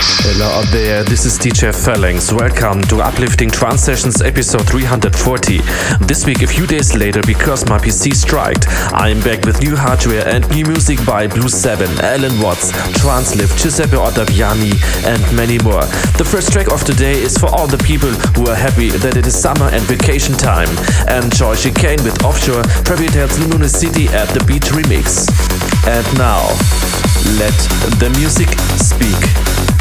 Hello out there, this is DJ Phalanx. Welcome to Uplifting Trance Sessions episode 340. This week, a few days later, because my PC striked, I'm back with new hardware and new music by Blue 7, Allen Watts, tranzLift, Giuseppe Ottaviani, and many more. The first track of today is for all the people who are happy that it is summer and vacation time. Enjoy Chicane with Offshore, Ferry Tayle's Luminosity at the Beach remix. And now, let the music speak.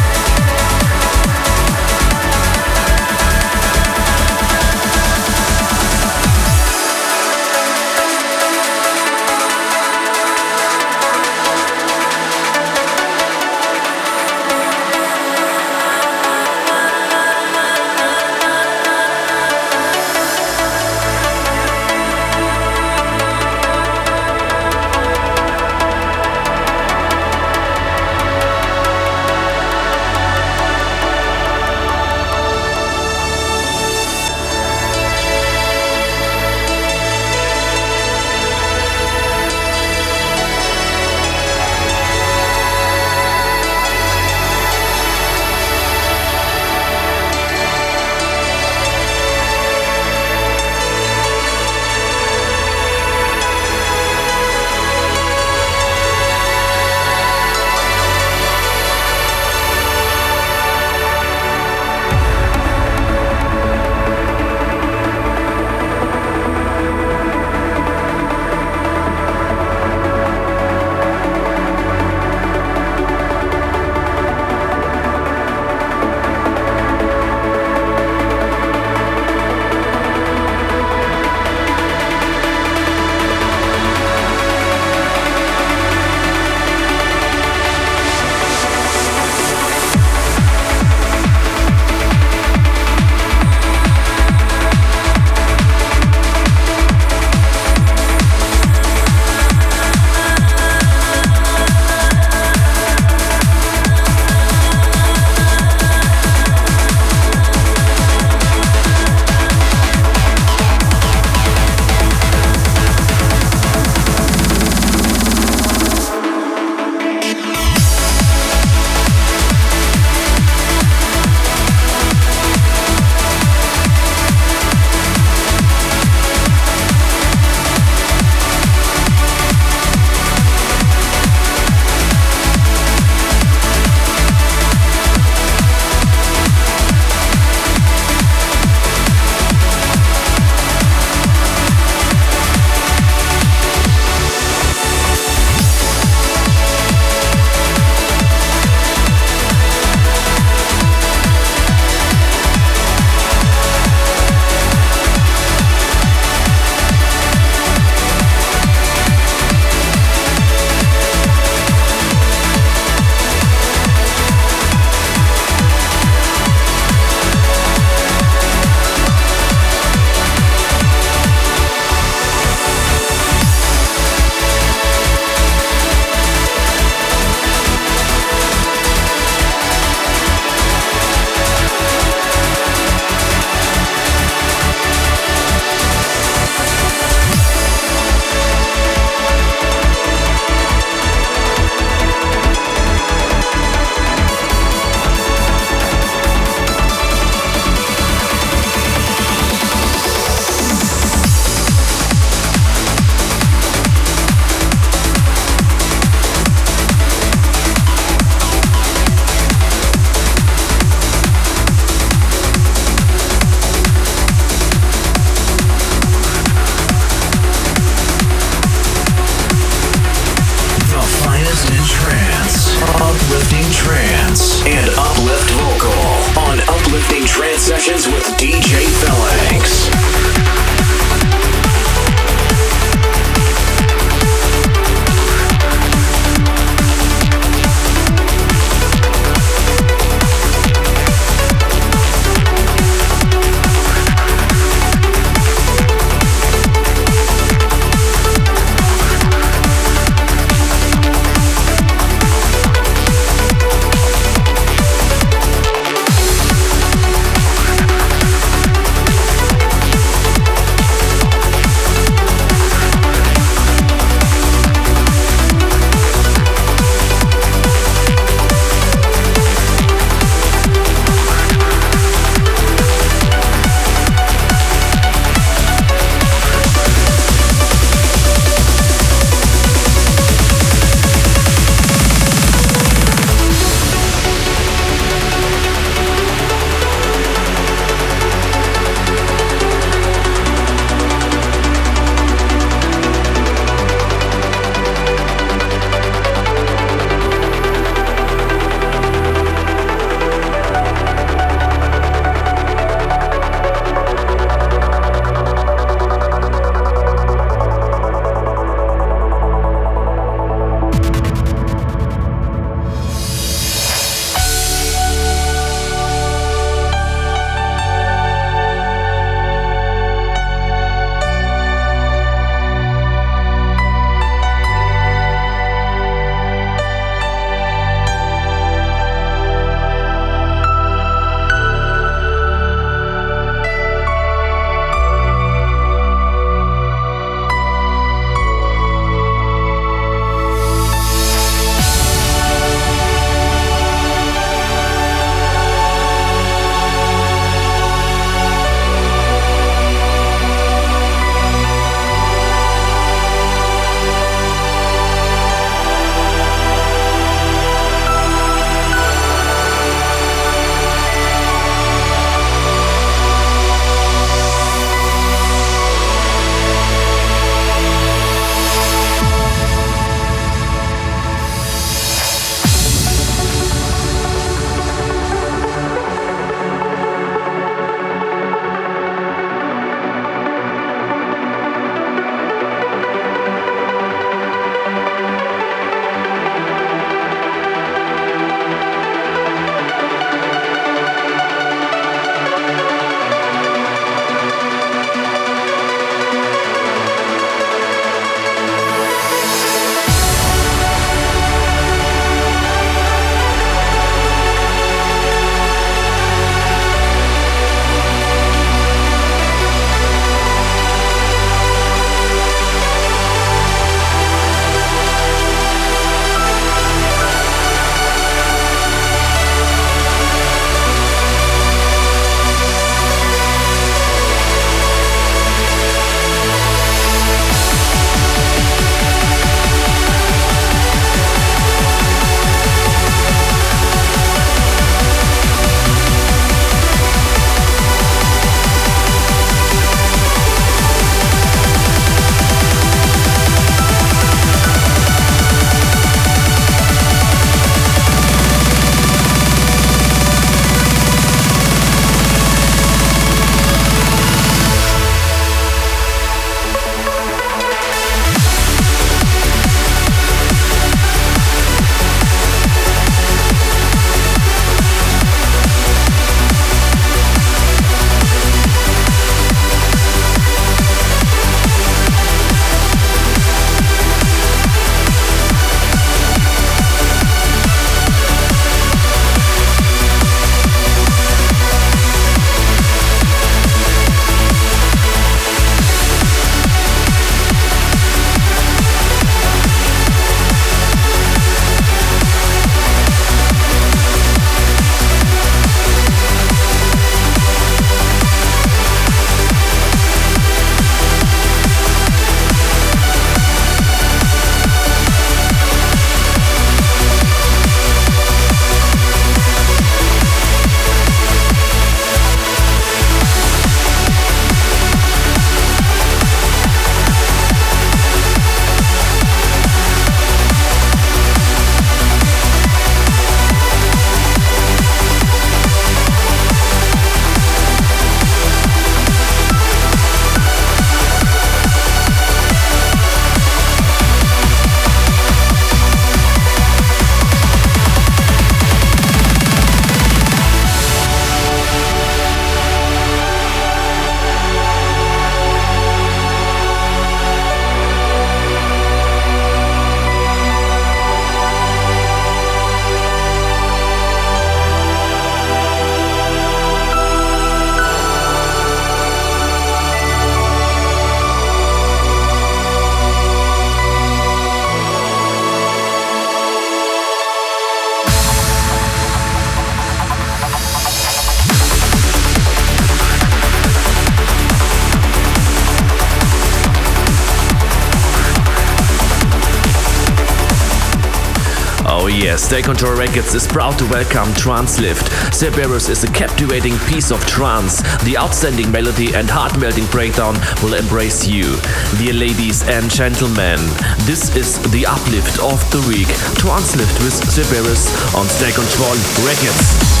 State Control Records is proud to welcome tranzLift. Cerberus is a captivating piece of trance. The outstanding melody and heart-melting breakdown will embrace you. Dear ladies and gentlemen, this is the uplift of the week. tranzLift with Cerberus on State Control Records.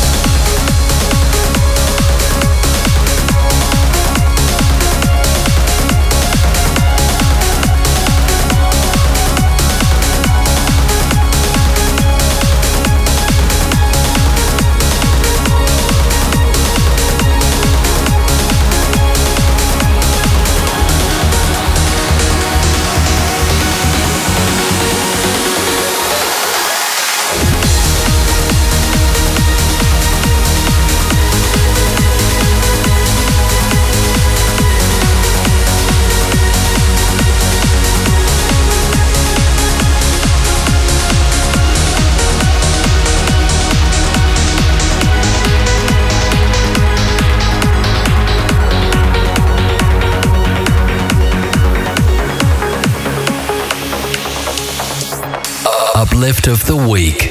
Uplift of the Week.